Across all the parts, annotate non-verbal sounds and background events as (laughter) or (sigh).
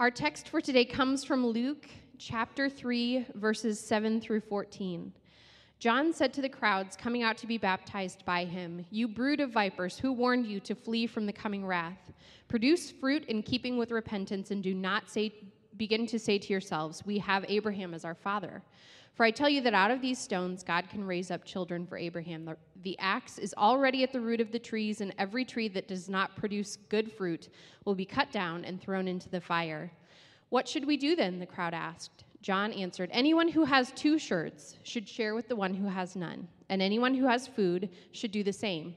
Our text for today comes from Luke chapter 3, verses 7 through 14. John said to the crowds coming out to be baptized by him, You brood of vipers, who warned you to flee from the coming wrath? Produce fruit in keeping with repentance, and do not say, begin to say to yourselves, We have Abraham as our father. For I tell you that out of these stones God can raise up children for Abraham. The, the axe is already at the root of the trees, and every tree that does not produce good fruit will be cut down and thrown into the fire. What should we do then? The crowd asked. John answered, Anyone who has two shirts should share with the one who has none, and anyone who has food should do the same.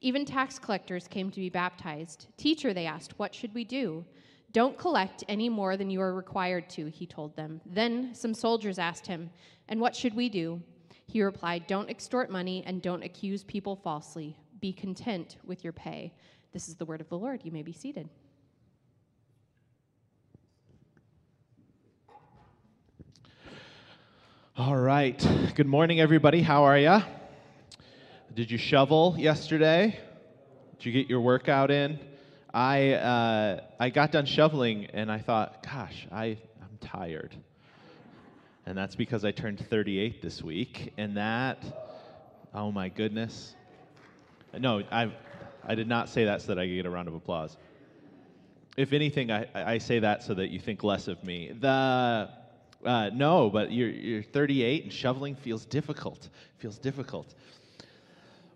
Even tax collectors came to be baptized. Teacher, they asked, What should we do? Don't collect any more than you are required to, he told them. Then some soldiers asked him, And what should we do? He replied, Don't extort money and don't accuse people falsely. Be content with your pay. This is the word of the Lord. You may be seated. All right. Good morning, everybody. How are ya? Did you shovel yesterday? Did you get your workout in? I uh, I got done shoveling and I thought, gosh, I I'm tired, and that's because I turned 38 this week, and that, oh my goodness. No, I I did not say that so that I could get a round of applause. If anything, I, I say that so that you think less of me. The uh, no, but you're, you're 38 and shoveling feels difficult. Feels difficult.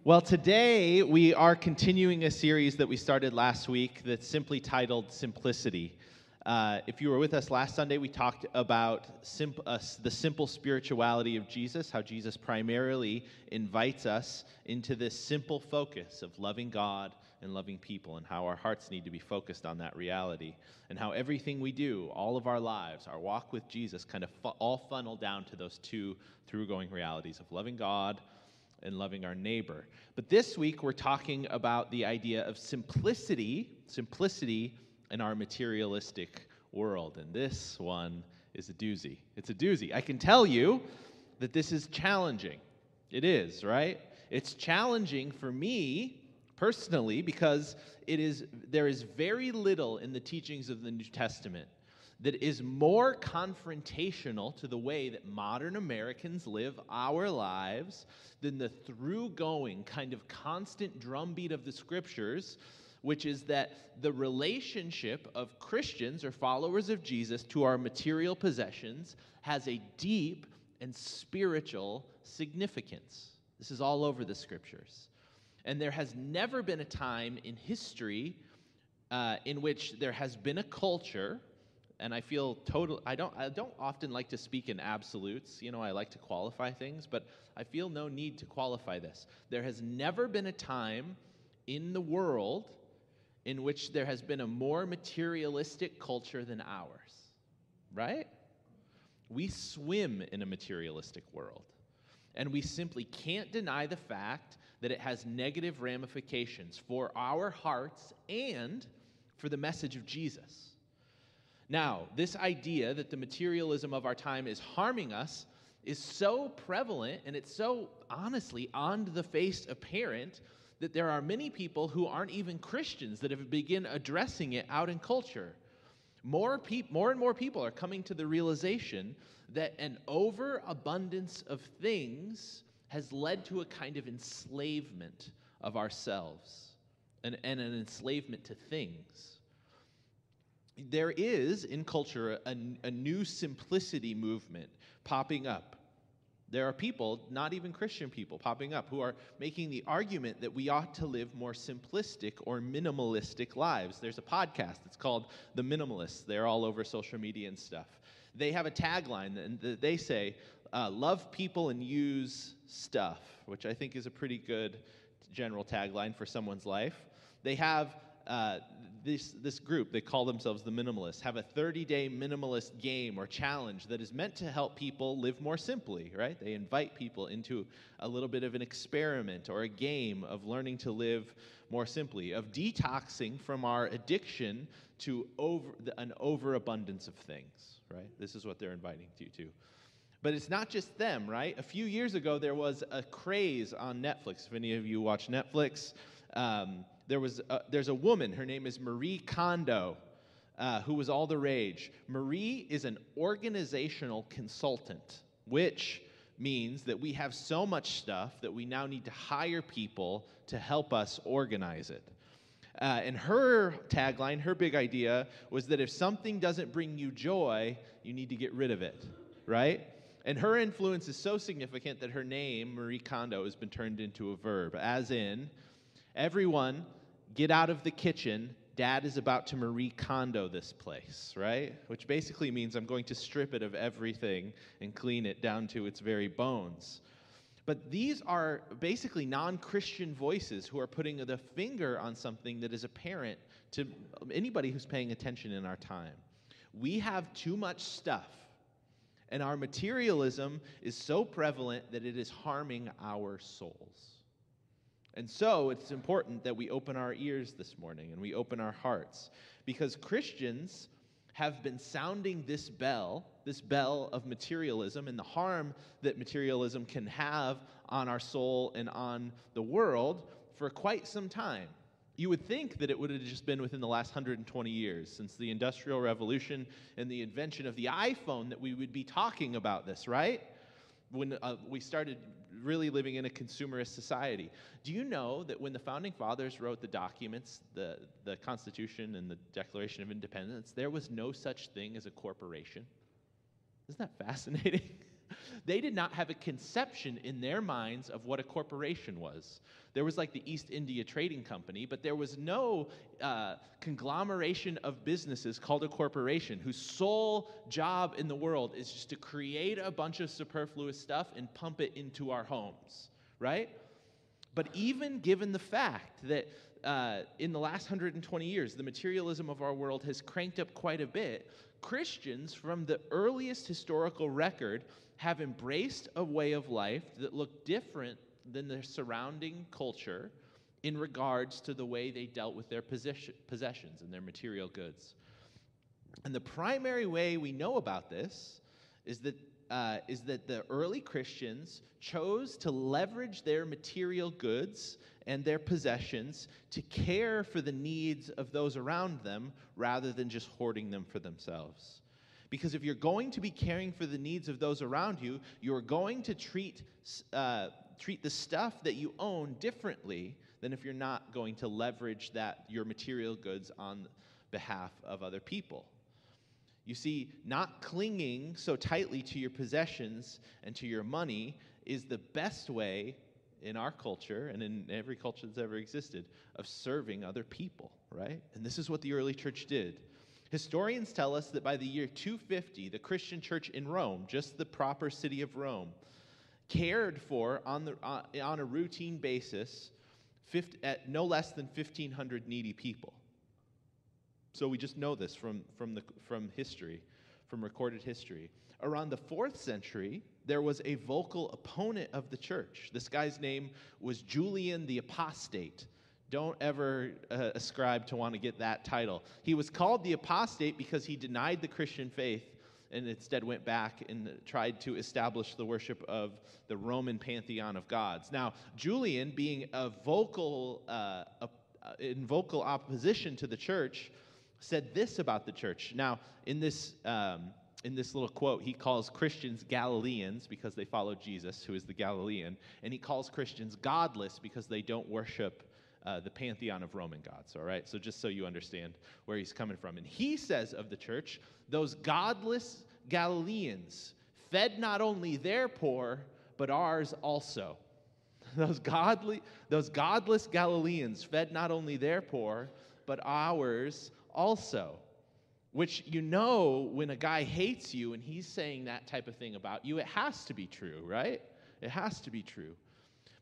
Well, today we are continuing a series that we started last week that's simply titled Simplicity. Uh, if you were with us last Sunday, we talked about simp- uh, the simple spirituality of Jesus, how Jesus primarily invites us into this simple focus of loving God and loving people, and how our hearts need to be focused on that reality, and how everything we do, all of our lives, our walk with Jesus, kind of fu- all funnel down to those two through going realities of loving God and loving our neighbor. But this week, we're talking about the idea of simplicity, simplicity in our materialistic world. And this one is a doozy. It's a doozy. I can tell you that this is challenging. It is, right? It's challenging for me personally because it is there is very little in the teachings of the New Testament that is more confrontational to the way that modern Americans live our lives than the through going kind of constant drumbeat of the scriptures which is that the relationship of Christians or followers of Jesus to our material possessions has a deep and spiritual significance. This is all over the scriptures. And there has never been a time in history uh, in which there has been a culture and I feel total I don't I don't often like to speak in absolutes, you know, I like to qualify things, but I feel no need to qualify this. There has never been a time in the world in which there has been a more materialistic culture than ours, right? We swim in a materialistic world. And we simply can't deny the fact that it has negative ramifications for our hearts and for the message of Jesus. Now, this idea that the materialism of our time is harming us is so prevalent and it's so honestly on the face apparent that there are many people who aren't even Christians that have begun addressing it out in culture. More, peop- more and more people are coming to the realization that an overabundance of things has led to a kind of enslavement of ourselves and, and an enslavement to things. There is in culture a, a new simplicity movement popping up there are people, not even Christian people, popping up who are making the argument that we ought to live more simplistic or minimalistic lives. There's a podcast that's called The Minimalists. They're all over social media and stuff. They have a tagline, and they say, uh, Love people and use stuff, which I think is a pretty good general tagline for someone's life. They have uh, this, this group, they call themselves the minimalists, have a 30 day minimalist game or challenge that is meant to help people live more simply, right? They invite people into a little bit of an experiment or a game of learning to live more simply, of detoxing from our addiction to over, an overabundance of things, right? This is what they're inviting you to. But it's not just them, right? A few years ago, there was a craze on Netflix. If any of you watch Netflix, um, there was a, there's a woman, her name is Marie Kondo. uh, who was all the rage. Marie is an organizational consultant, which means that we have so much stuff that we now need to hire people to help us organize it. Uh, and her tagline, her big idea was that if something doesn't bring you joy, you need to get rid of it, right? And her influence is so significant that her name, Marie Kondo, has been turned into a verb, as in, everyone get out of the kitchen. Dad is about to Marie Kondo this place, right? Which basically means I'm going to strip it of everything and clean it down to its very bones. But these are basically non Christian voices who are putting the finger on something that is apparent to anybody who's paying attention in our time. We have too much stuff, and our materialism is so prevalent that it is harming our souls. And so it's important that we open our ears this morning and we open our hearts because Christians have been sounding this bell, this bell of materialism, and the harm that materialism can have on our soul and on the world for quite some time. You would think that it would have just been within the last 120 years, since the Industrial Revolution and the invention of the iPhone, that we would be talking about this, right? when uh, we started really living in a consumerist society. Do you know that when the founding fathers wrote the documents, the, the Constitution and the Declaration of Independence, there was no such thing as a corporation? Isn't that fascinating? (laughs) they did not have a conception in their minds of what a corporation was. There was like the East India Trading Company, but there was no uh, conglomeration of businesses called a corporation whose sole job in the world is just to create a bunch of superfluous stuff and pump it into our homes, right? But even given the fact that uh, in the last 120 years, the materialism of our world has cranked up quite a bit, Christians from the earliest historical record have embraced a way of life that looked different than their surrounding culture in regards to the way they dealt with their possessions and their material goods. And the primary way we know about this is that, uh, is that the early Christians chose to leverage their material goods and their possessions to care for the needs of those around them rather than just hoarding them for themselves. Because if you're going to be caring for the needs of those around you, you're going to treat, uh, treat the stuff that you own differently than if you're not going to leverage that, your material goods on behalf of other people. You see, not clinging so tightly to your possessions and to your money is the best way in our culture and in every culture that's ever existed of serving other people, right? And this is what the early church did. Historians tell us that by the year 250, the Christian church in Rome, just the proper city of Rome, cared for on, the, uh, on a routine basis 50, at no less than 1,500 needy people. So we just know this from, from, the, from history, from recorded history. Around the fourth century, there was a vocal opponent of the church. This guy's name was Julian the Apostate. Don't ever uh, ascribe to want to get that title. He was called the apostate because he denied the Christian faith and instead went back and tried to establish the worship of the Roman pantheon of gods. Now, Julian, being a vocal, uh, a, in vocal opposition to the church, said this about the church. Now, in this. Um, in this little quote, he calls Christians Galileans because they follow Jesus, who is the Galilean, and he calls Christians godless because they don't worship uh, the pantheon of Roman gods, all right? So just so you understand where he's coming from. And he says of the church, those godless Galileans fed not only their poor, but ours also. (laughs) Those godly, those godless Galileans fed not only their poor, but ours also. Which you know when a guy hates you and he's saying that type of thing about you, it has to be true, right? It has to be true.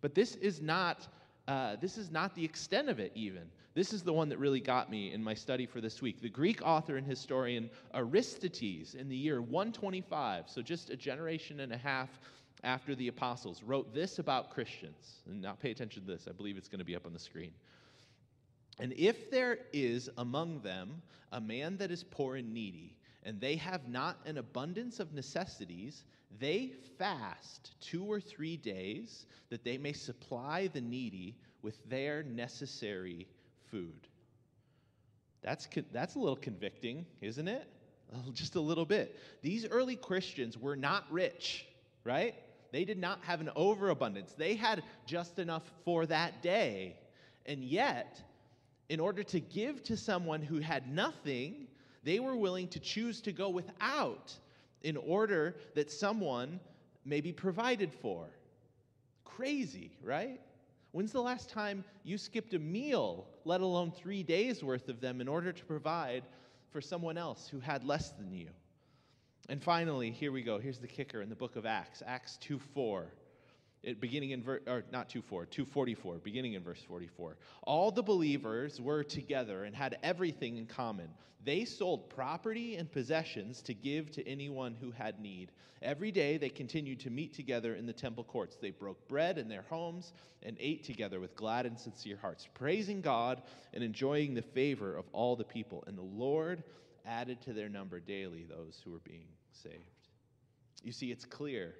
But this is not uh, this is not the extent of it, even. This is the one that really got me in my study for this week. The Greek author and historian Aristides, in the year 125, so just a generation and a half after the apostles, wrote this about Christians. And now pay attention to this, I believe it's going to be up on the screen. And if there is among them a man that is poor and needy, and they have not an abundance of necessities, they fast two or three days that they may supply the needy with their necessary food. That's, that's a little convicting, isn't it? (laughs) Oh, just a little bit. These early Christians were not rich, right? They did not have an overabundance. They had just enough for that day. And yet, in order to give to someone who had nothing, they were willing to choose to go without in order that someone may be provided for. Crazy, right? When's the last time you skipped a meal, let alone three days worth of them, in order to provide for someone else who had less than you? And finally, here we go. Here's the kicker in the book of Acts, Acts 2 4. It, beginning in verse, or not 2.4, 244, beginning in verse 44. All the believers were together and had everything in common. They sold property and possessions to give to anyone who had need. Every day they continued to meet together in the temple courts. They broke bread in their homes and ate together with glad and sincere hearts, praising God and enjoying the favor of all the people. And the Lord added to their number daily those who were being saved. You see, it's clear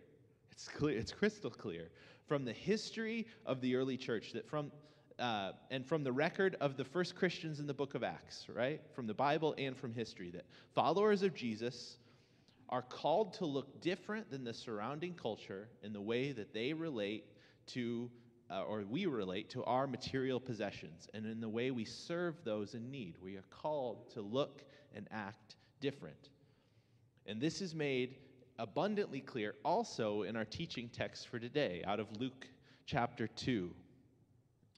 it's clear, it's crystal clear from the history of the early church that from uh, and from the record of the first Christians in the book of Acts, right? From the Bible and from history, that followers of Jesus are called to look different than the surrounding culture in the way that they relate to, uh, or we relate to our material possessions, and in the way we serve those in need. We are called to look and act different. And this is made abundantly clear also in our teaching text for today out of Luke chapter 2.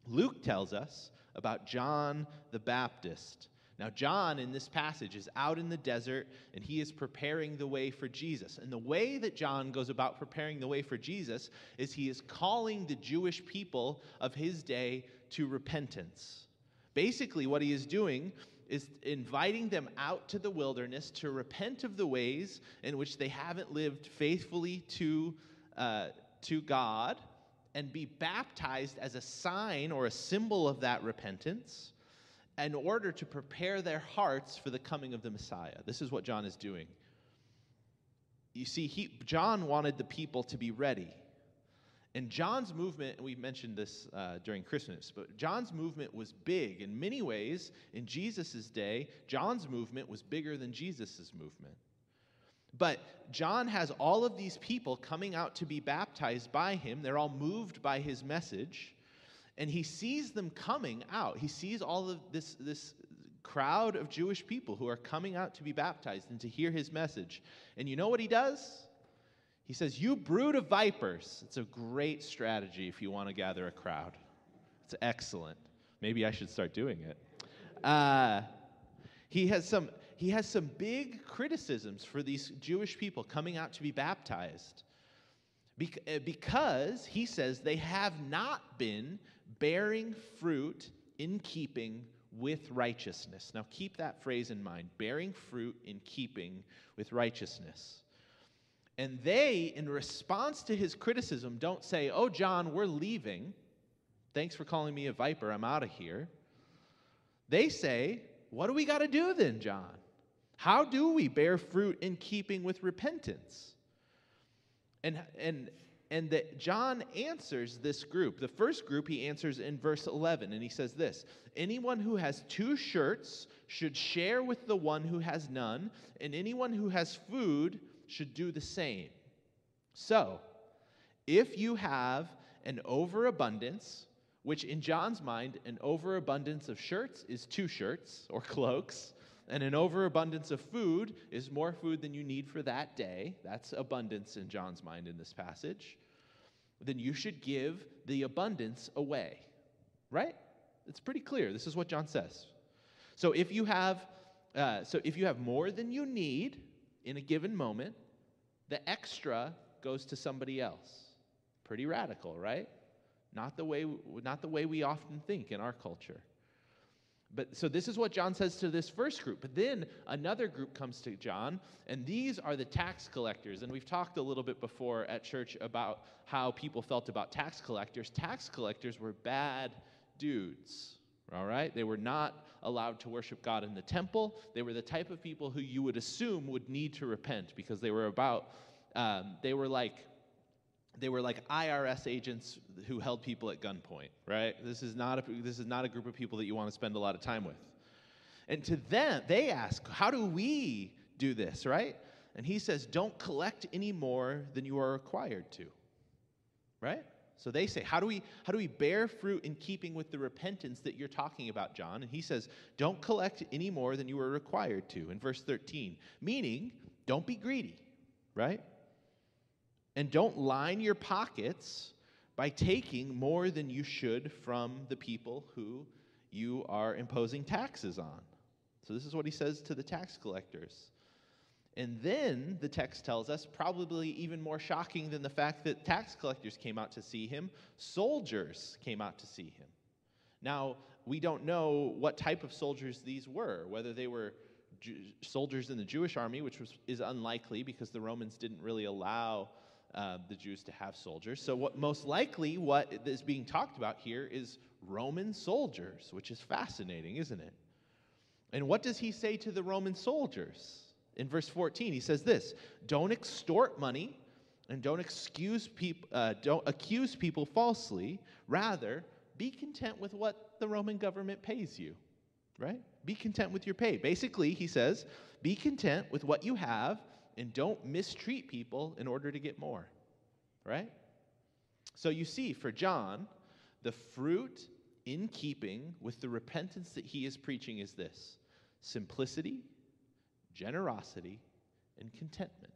Luke tells us about John the Baptist. Now, John in this passage is out in the desert and he is preparing the way for Jesus. And the way that John goes about preparing the way for Jesus is he is calling the Jewish people of his day to repentance. Basically, what he is doing is inviting them out to the wilderness to repent of the ways in which they haven't lived faithfully to, uh, to God and be baptized as a sign or a symbol of that repentance in order to prepare their hearts for the coming of the Messiah. This is what John is doing. You see, he, John wanted the people to be ready. And John's movement, we mentioned this uh, during Christmas, but John's movement was big. In many ways, in Jesus' day, John's movement was bigger than Jesus' movement. But John has all of these people coming out to be baptized by him. They're all moved by his message. And he sees them coming out. He sees all of this, this crowd of Jewish people who are coming out to be baptized and to hear his message. And you know what he does? He says, You brood of vipers. It's a great strategy if you want to gather a crowd. It's excellent. Maybe I should start doing it. Uh, he, has some, he has some big criticisms for these Jewish people coming out to be baptized uh, because he says they have not been bearing fruit in keeping with righteousness. Now, keep that phrase in mind bearing fruit in keeping with righteousness. And they, in response to his criticism, don't say, Oh, John, we're leaving. Thanks for calling me a viper. I'm out of here. They say, What do we got to do then, John? How do we bear fruit in keeping with repentance? And, and, and that John answers this group. The first group he answers in verse 11, and he says this Anyone who has two shirts should share with the one who has none, and anyone who has food should do the same. So, if you have an overabundance, which in John's mind, an overabundance of shirts is two shirts or cloaks, and an overabundance of food is more food than you need for that day. That's abundance in John's mind in this passage. Then you should give the abundance away. Right? It's pretty clear. This is what John says. So if you have, uh, so if you have more than you need, in a given moment, the extra goes to somebody else. Pretty radical, right? Not the way, not the way we often think in our culture. But so this is what John says to this first group. But then another group comes to John, and these are the tax collectors. And we've talked a little bit before at church about how people felt about tax collectors. Tax collectors were bad dudes. All right? They were not allowed to worship God in the temple. They were the type of people who you would assume would need to repent because they were about, um, they were like, they were like IRS agents who held people at gunpoint, right? This is not a, this is not a group of people that you want to spend a lot of time with. And to them, they ask, How do we do this, right? And he says, Don't collect any more than you are required to, right? So they say, how do, we, how do we bear fruit in keeping with the repentance that you're talking about, John? And he says, Don't collect any more than you are required to, in verse 13. Meaning, don't be greedy, right? And don't line your pockets by taking more than you should from the people who you are imposing taxes on. So, this is what he says to the tax collectors. And then the text tells us, probably even more shocking than the fact that tax collectors came out to see him, soldiers came out to see him. Now, we don't know what type of soldiers these were, whether they were Jew- soldiers in the Jewish army, which was, is unlikely because the Romans didn't really allow uh, the Jews to have soldiers. So, what most likely what is being talked about here is Roman soldiers, which is fascinating, isn't it? And what does he say to the Roman soldiers? In verse 14, he says this Don't extort money and don't, excuse peop- uh, don't accuse people falsely. Rather, be content with what the Roman government pays you, right? Be content with your pay. Basically, he says, be content with what you have and don't mistreat people in order to get more, right? So you see, for John, the fruit in keeping with the repentance that he is preaching is this simplicity, generosity, and contentment.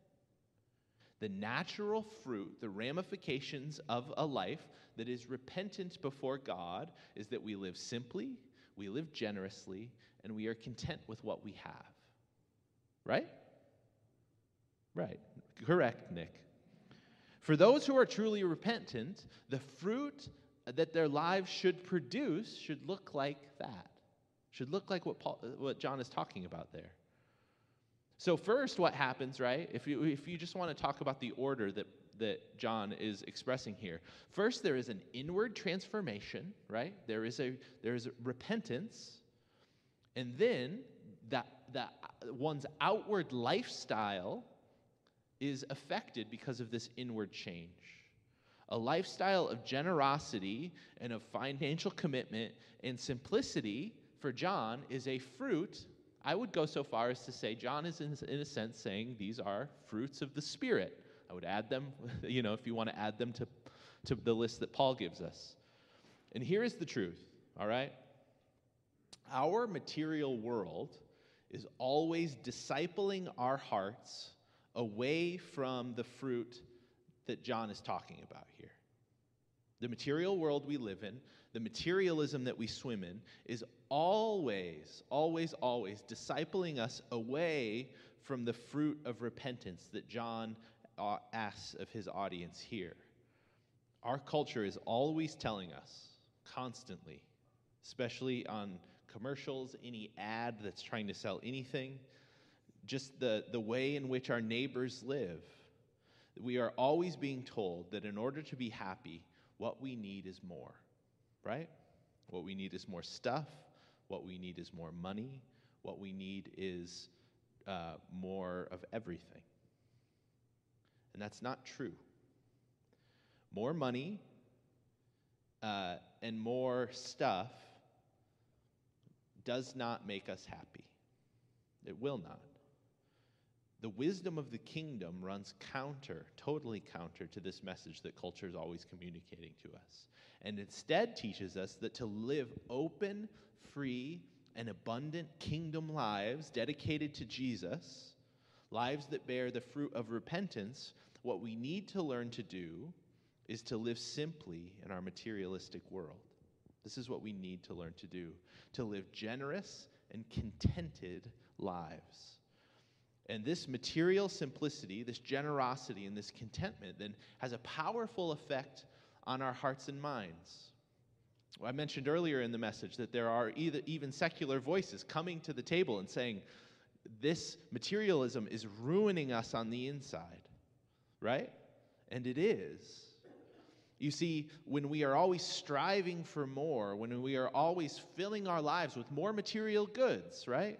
The natural fruit, the ramifications of a life that is repentant before God, is that we live simply, we live generously, and we are content with what we have. Right? Right. Correct, Nick. For those who are truly repentant, the fruit that their lives should produce should look like that. Should look like what, Paul, what John is talking about there. So, first, what happens, right? If you, if you just want to talk about the order that, that John is expressing here, first, there is an inward transformation, right? There is, a, there is a repentance. And then, that, that uh, one's outward lifestyle is affected because of this inward change. A lifestyle of generosity and of financial commitment and simplicity for John is a fruit I would go so far as to say John is, in, in, a sense, saying these are fruits of the Spirit. I would add them, (laughs) you know, if you want to add them to, to the list that Paul gives us. And here is the truth, all right? Our material world is always discipling our hearts away from the fruit that John is talking about here. The material world we live in, the materialism that we swim in, is always, always, always discipling us away from the fruit of repentance that John uh, asks of his audience here. Our culture is always telling us, constantly, especially on commercials, any ad that's trying to sell anything, just the, the way in which our neighbors live. We are always being told that in order to be happy, what we need is more, right? What we need is more stuff. What we need is more money. What we need is uh, more of everything. And that's not true. More money uh, and more stuff does not make us happy. It will not. The wisdom of the kingdom runs counter, totally counter to this message that culture is always communicating to us. And instead teaches us that to live open, free, and abundant kingdom lives dedicated to Jesus, lives that bear the fruit of repentance, what we need to learn to do is to live simply in our materialistic world. This is what we need to learn to do to live generous and contented lives. And this material simplicity, this generosity, and this contentment then has a powerful effect on our hearts and minds. I mentioned earlier in the message that there are either, even secular voices coming to the table and saying, this materialism is ruining us on the inside, right? And it is. You see, when we are always striving for more, when we are always filling our lives with more material goods, right?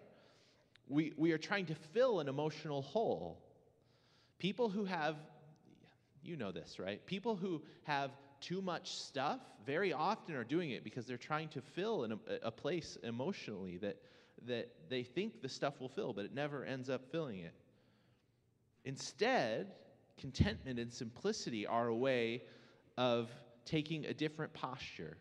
We, we are trying to fill an emotional hole. People who have, you know this, right? People who have too much stuff very often are doing it because they're trying to fill in a, a place emotionally that that they think the stuff will fill, but it never ends up filling it. Instead, contentment and simplicity are a way of taking a different posture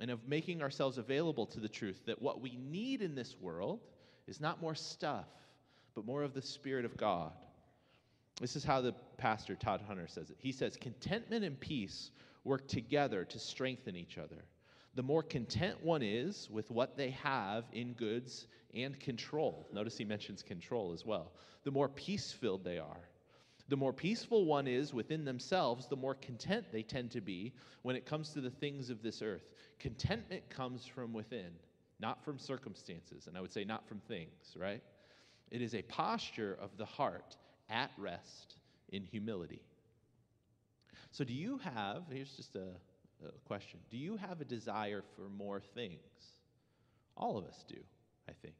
and of making ourselves available to the truth that what we need in this world is not more stuff, but more of the Spirit of God. This is how the pastor, Todd Hunter, says it. He says, Contentment and peace work together to strengthen each other. The more content one is with what they have in goods and control, notice he mentions control as well, the more peace filled they are. The more peaceful one is within themselves, the more content they tend to be when it comes to the things of this earth. Contentment comes from within, not from circumstances, and I would say not from things, right? It is a posture of the heart at rest in humility. So, do you have, here's just a, a question do you have a desire for more things? All of us do, I think.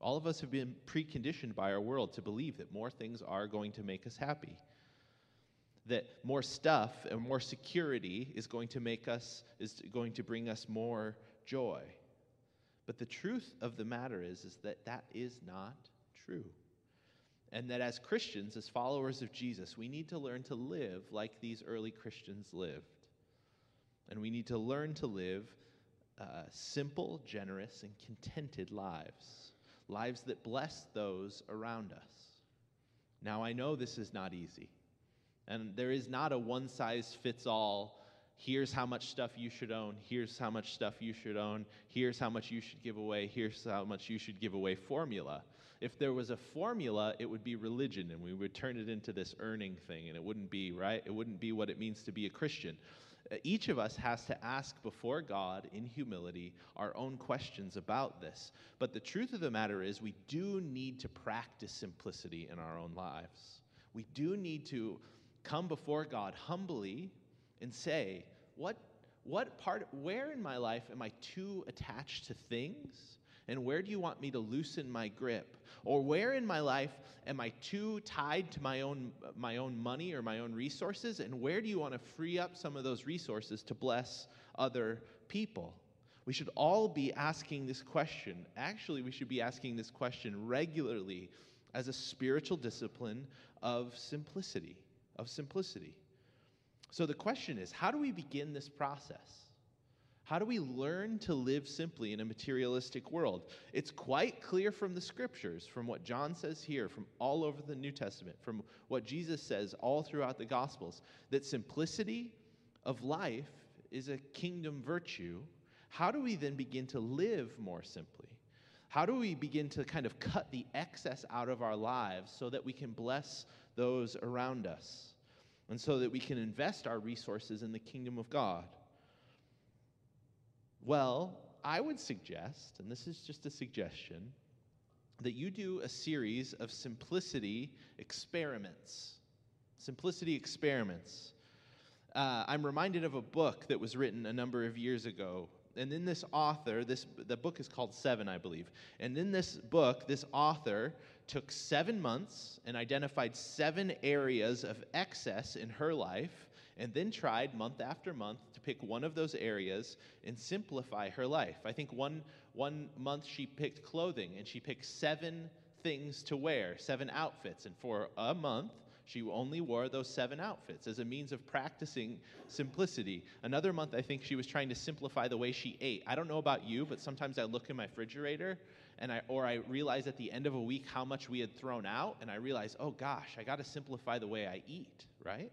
All of us have been preconditioned by our world to believe that more things are going to make us happy. That more stuff and more security is going to make us, is going to bring us more joy. But the truth of the matter is, is that that is not true. And that as Christians, as followers of Jesus, we need to learn to live like these early Christians lived. And we need to learn to live uh, simple, generous, and contented lives lives that bless those around us. Now, I know this is not easy, and there is not a one size fits all. Here's how much stuff you should own. Here's how much stuff you should own. Here's how much you should give away. Here's how much you should give away formula. If there was a formula, it would be religion, and we would turn it into this earning thing, and it wouldn't be, right? It wouldn't be what it means to be a Christian. Uh, each of us has to ask before God in humility our own questions about this. But the truth of the matter is, we do need to practice simplicity in our own lives. We do need to come before God humbly and say, what, what part, where in my life am I too attached to things? And where do you want me to loosen my grip? Or where in my life am I too tied to my own, my own money or my own resources? And where do you want to free up some of those resources to bless other people? We should all be asking this question. Actually, we should be asking this question regularly as a spiritual discipline of simplicity, of simplicity. So the question is, how do we begin this process? How do we learn to live simply in a materialistic world? It's quite clear from the scriptures, from what John says here, from all over the New Testament, from what Jesus says all throughout the Gospels, that simplicity of life is a kingdom virtue. How do we then begin to live more simply? How do we begin to kind of cut the excess out of our lives so that we can bless those around us and so that we can invest our resources in the kingdom of God? Well, I would suggest, and this is just a suggestion, that you do a series of simplicity experiments. Simplicity experiments. Uh, I'm reminded of a book that was written a number of years ago. And in this author, this the book is called Seven, I believe. And in this book, this author took seven months and identified seven areas of excess in her life and then tried month after month to pick one of those areas and simplify her life. I think one, one month she picked clothing and she picked seven things to wear, seven outfits. And for a month, she only wore those seven outfits as a means of practicing simplicity. Another month, I think she was trying to simplify the way she ate. I don't know about you, but sometimes I look in my refrigerator and I, or I realize at the end of a week how much we had thrown out, and I realize, oh gosh, I got to simplify the way I eat, right?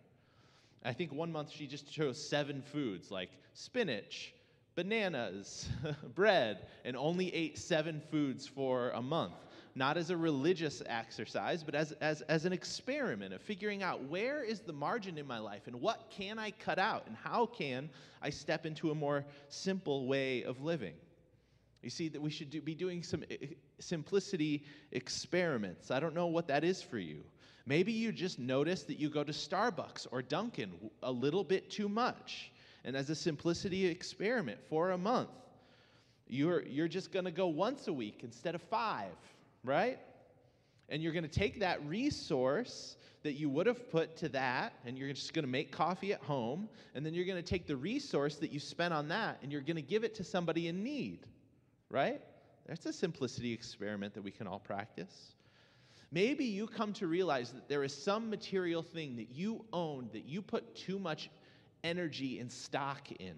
I think one month she just chose seven foods like spinach, bananas, (laughs) bread, and only ate seven foods for a month. Not as a religious exercise, but as, as, as an experiment of figuring out where is the margin in my life and what can I cut out and how can I step into a more simple way of living. You see, that we should do, be doing some eh, simplicity experiments. I don't know what that is for you. Maybe you just notice that you go to Starbucks or Dunkin' a little bit too much. And as a simplicity experiment for a month, you're, you're just going to go once a week instead of five, right? And you're going to take that resource that you would have put to that, and you're just going to make coffee at home, and then you're going to take the resource that you spent on that, and you're going to give it to somebody in need right? That's a simplicity experiment that we can all practice. Maybe you come to realize that there is some material thing that you own that you put too much energy and stock in.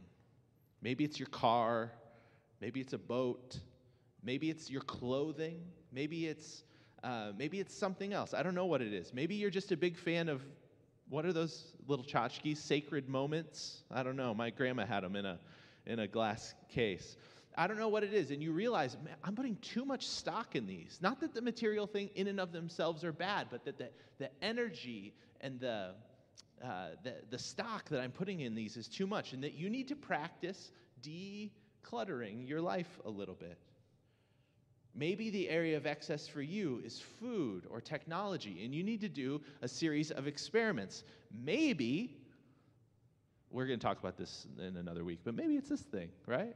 Maybe it's your car, maybe it's a boat, maybe it's your clothing, maybe it's uh, maybe it's something else. I don't know what it is. Maybe you're just a big fan of what are those little tchotchkes? Sacred moments? I don't know. My grandma had them in a in a glass case. I don't know what it is. And you realize, man, I'm putting too much stock in these. Not that the material thing in and of themselves are bad, but that the, the energy and the, uh, the, the stock that I'm putting in these is too much, and that you need to practice decluttering your life a little bit. Maybe the area of excess for you is food or technology, and you need to do a series of experiments. Maybe, we're going to talk about this in another week, but maybe it's this thing, right?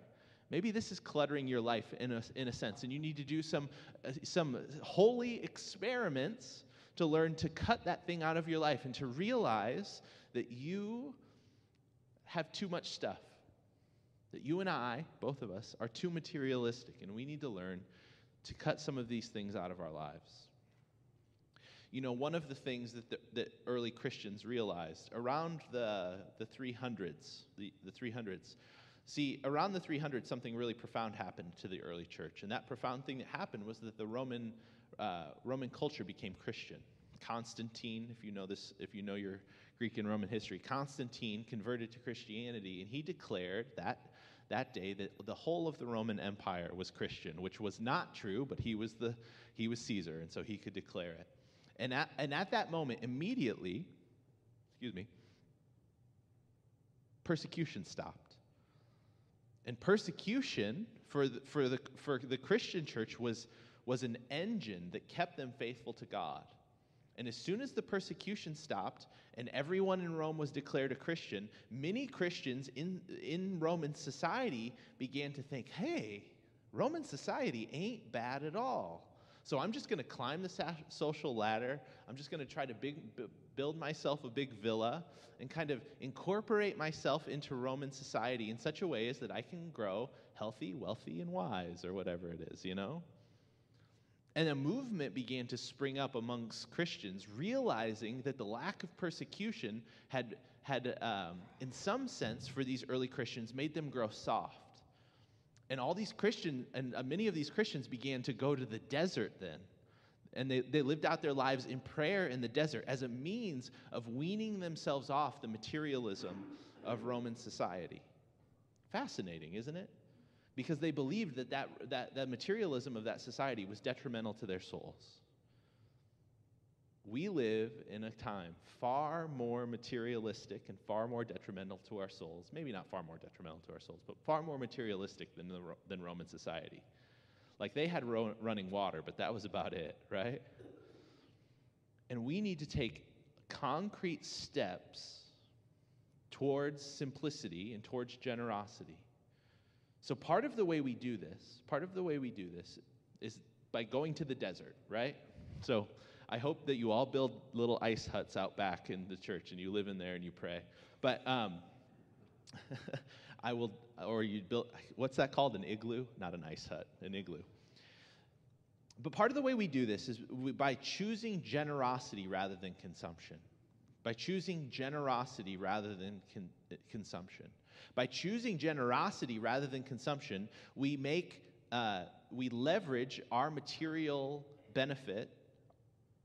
Maybe this is cluttering your life in a, in a sense, and you need to do some, uh, some holy experiments to learn to cut that thing out of your life and to realize that you have too much stuff. That you and I, both of us, are too materialistic, and we need to learn to cut some of these things out of our lives. You know, one of the things that, the, that early Christians realized around the, the 300s, the, the 300s, See, around the 300, something really profound happened to the early church. And that profound thing that happened was that the Roman, uh, Roman culture became Christian. Constantine, if you know this, if you know your Greek and Roman history, Constantine converted to Christianity, and he declared that that day that the whole of the Roman Empire was Christian, which was not true, but he was the he was Caesar, and so he could declare it. And at, and at that moment, immediately, excuse me, persecution stopped. And persecution for the, for the, for the Christian church was, was an engine that kept them faithful to God. And as soon as the persecution stopped and everyone in Rome was declared a Christian, many Christians in, in Roman society began to think hey, Roman society ain't bad at all. So I'm just going to climb the social ladder. I'm just going to try to big, build myself a big villa and kind of incorporate myself into Roman society in such a way as that I can grow healthy, wealthy, and wise, or whatever it is, you know? And a movement began to spring up amongst Christians, realizing that the lack of persecution had, had um, in some sense, for these early Christians, made them grow soft and all these Christians, and uh, many of these Christians began to go to the desert then. And they, they lived out their lives in prayer in the desert as a means of weaning themselves off the materialism of Roman society. Fascinating, isn't it? Because they believed that that, that, that materialism of that society was detrimental to their souls we live in a time far more materialistic and far more detrimental to our souls. Maybe not far more detrimental to our souls, but far more materialistic than, the, than Roman society. Like they had ro- running water, but that was about it, right? And we need to take concrete steps towards simplicity and towards generosity. So, part of the way we do this, part of the way we do this is by going to the desert, right? So, I hope that you all build little ice huts out back in the church and you live in there and you pray. But um, (laughs) I will, or you build, what's that called? An igloo? Not an ice hut, an igloo. But part of the way we do this is we, by choosing generosity rather than consumption. By choosing generosity rather than con- consumption. By choosing generosity rather than consumption, we make, uh, we leverage our material benefit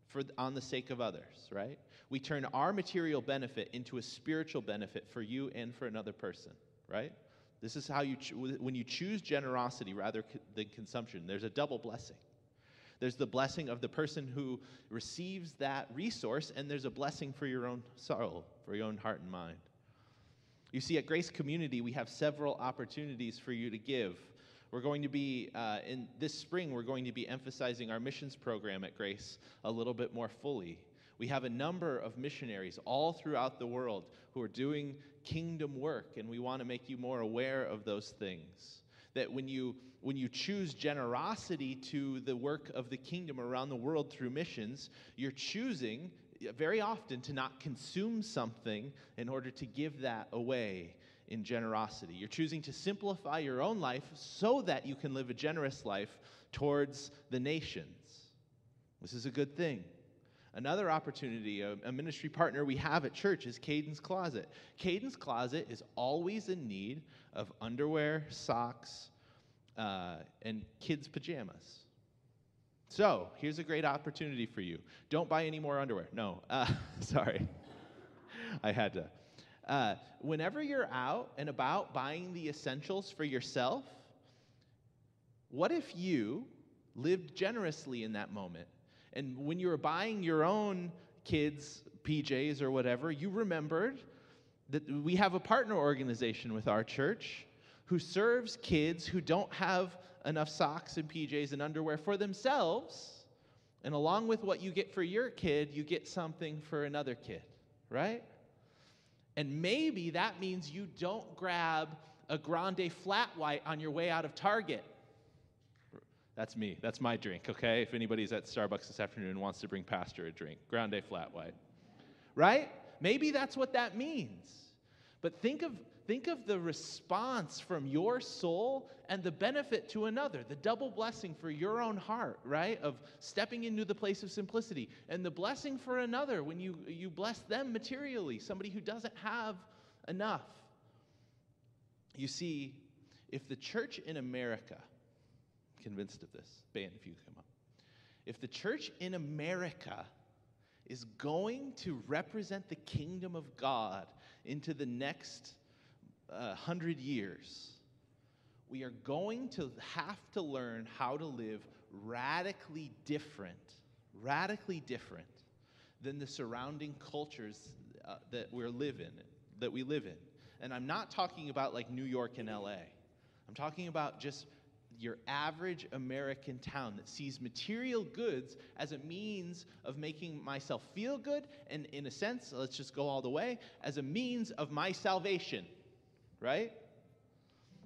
for, on the sake of others, right? We turn our material benefit into a spiritual benefit for you and for another person, right? This is how you, when you choose generosity rather than consumption, there's a double blessing. There's the blessing of the person who receives that resource, and there's a blessing for your own soul, for your own heart and mind. You see, at Grace Community, we have several opportunities for you to give. We're going to be, uh, in this spring, we're going to be emphasizing our missions program at Grace a little bit more fully. We have a number of missionaries all throughout the world who are doing kingdom work, and we want to make you more aware of those things. That when you, when you choose generosity to the work of the kingdom around the world through missions, you're choosing uh, very often to not consume something in order to give that away in generosity. You're choosing to simplify your own life so that you can live a generous life towards the nations. This is a good thing. Another opportunity, a, a, ministry partner we have at church is Caden's Closet. Caden's Closet is always in need of underwear, socks, uh, and kids' pajamas. So here's a great opportunity for you. Don't buy any more underwear. No, uh, (laughs) sorry. I had to. Uh, whenever you're out and about buying the essentials for yourself, what if you lived generously in that moment? And when you were buying your own kids' PJs or whatever, you remembered that we have a partner organization with our church who serves kids who don't have enough socks and PJs and underwear for themselves. And along with what you get for your kid, you get something for another kid, right? And maybe that means you don't grab a grande flat white on your way out of Target. That's me. That's my drink, okay? If anybody's at Starbucks this afternoon and wants to bring Pastor a drink, grande flat white. Right? Maybe that's what that means. But think of Think of the response from your soul and the benefit to another, the double blessing for your own heart, right? Of stepping into the place of simplicity, and the blessing for another when you, you bless them materially, somebody who doesn't have enough. You see, if the church in America, convinced of this, Ben, if you come up, if the church in America is going to represent the kingdom of God into the next uh, hundred years, we are going to have to learn how to live radically different, radically different than the surrounding cultures uh, that we live in, that we live in. And I'm not talking about like New York and LA. I'm talking about just your average American town that sees material goods as a means of making myself feel good, and in a sense, let's just go all the way, as a means of my salvation right?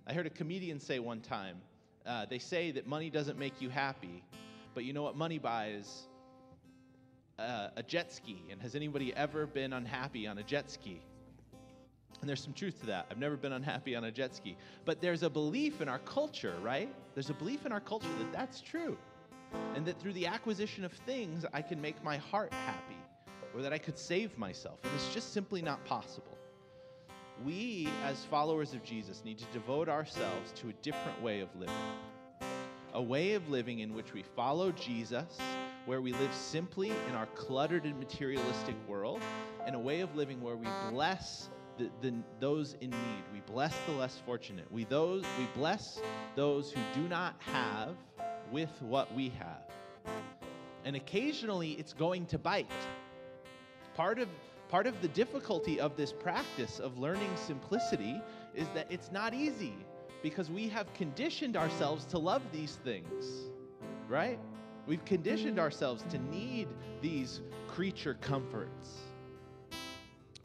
I heard a comedian say one time uh, they say that money doesn't make you happy, but you know what money buys? Uh, a jet ski. And has anybody ever been unhappy on a jet ski? And there's some truth to that. I've never been unhappy on a jet ski. But there's a belief in our culture, right? There's a belief in our culture that that's true. And that through the acquisition of things, I can make my heart happy, or that I could save myself. And it's just simply not possible we, as followers of Jesus, need to devote ourselves to a different way of living. A way of living in which we follow Jesus, where we live simply in our cluttered and materialistic world, and a way of living where we bless the, the, those in need. We bless the less fortunate. We, those, we bless those who do not have with what we have. And occasionally it's going to bite. Part of Part of the difficulty of this practice of learning simplicity is that it's not easy because we have conditioned ourselves to love these things, right? We've conditioned ourselves to need these creature comforts.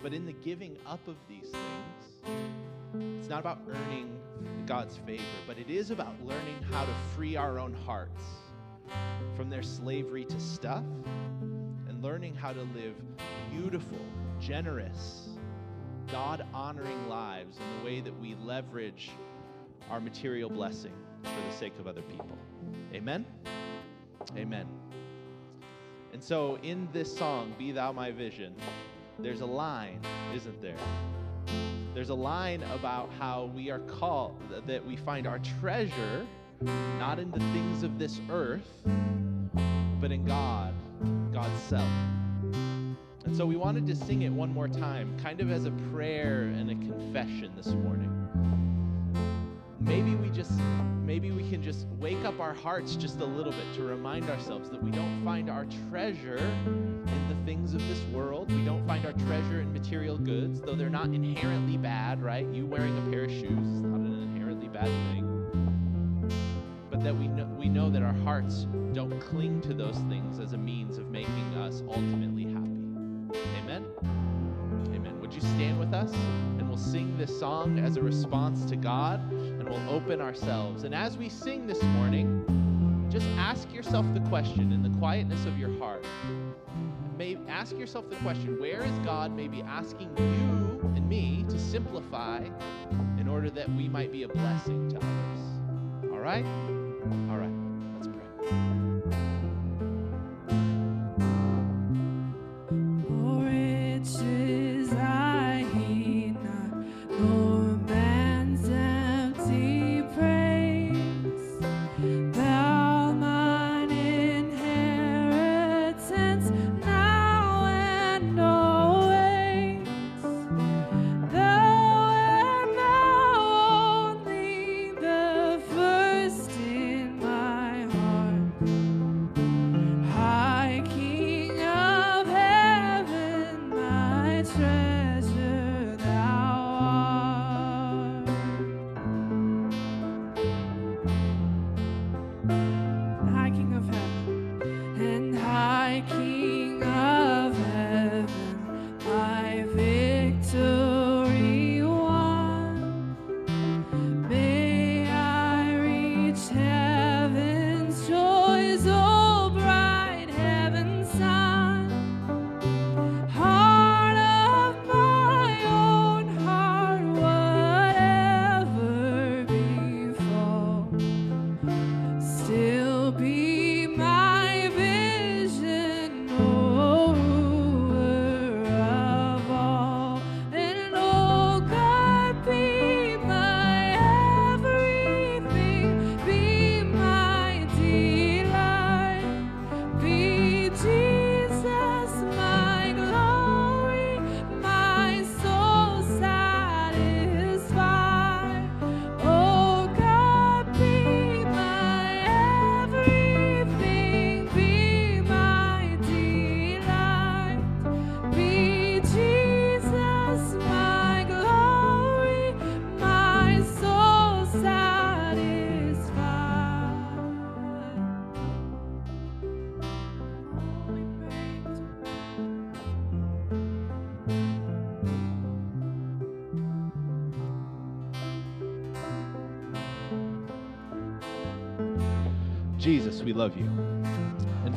But in the giving up of these things, it's not about earning God's favor, but it is about learning how to free our own hearts from their slavery to stuff and learning how to live beautiful, generous, God honoring lives in the way that we leverage our material blessing for the sake of other people. Amen? Amen. And so in this song, Be Thou My Vision, there's a line, isn't there? There's a line about how we are called, that we find our treasure not in the things of this earth, but in God God's self. And so we wanted to sing it one more time, kind of as a prayer and a confession this morning. Maybe we just maybe we can just wake up our hearts just a little bit to remind ourselves that we don't find our treasure in things of this world. We don't find our treasure in material goods, though they're not inherently bad, right? You wearing a pair of shoes is not an inherently bad thing but that we know, we know that our hearts don't cling to those things as a means of making us ultimately happy. Amen? Amen. Would you stand with us and we'll sing this song as a response to God and we'll open ourselves. And as we sing this morning, just ask yourself the question in the quietness of your heart. May, ask yourself the question where is God maybe asking you and me to simplify in order that we might be a blessing to others. All right? All right. Let's pray.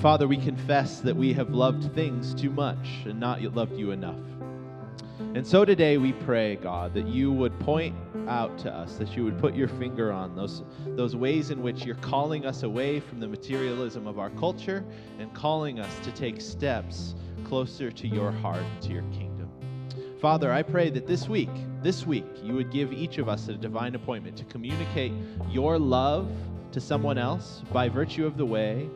Father, we confess that we have loved things too much and not loved you enough. And so today we pray, God, that you would point out to us, that you would put your finger on those, those ways in which you're calling us away from the materialism of our culture and calling us to take steps closer to your heart, to your kingdom. Father, I pray that this week, this week, you would give each of us a divine appointment to communicate your love to someone else by virtue of the way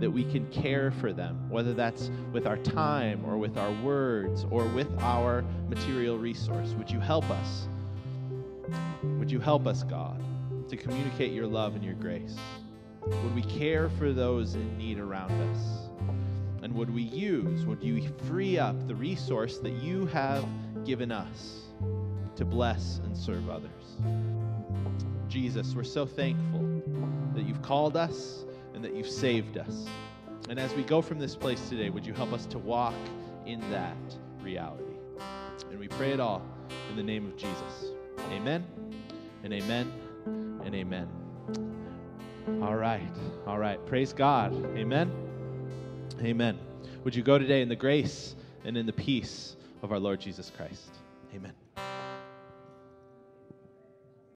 that we can care for them, whether that's with our time or with our words or with our material resource. Would you help us? Would you help us, God, to communicate your love and your grace? Would we care for those in need around us? And would we use, would you free up the resource that you have given us to bless and serve others? Jesus, we're so thankful that you've called us and that you've saved us. And as we go from this place today, would you help us to walk in that reality? And we pray it all in the name of Jesus. Amen and amen and amen. All right. All right. Praise God. Amen. Amen. Would you go today in the grace and in the peace of our Lord Jesus Christ? Amen.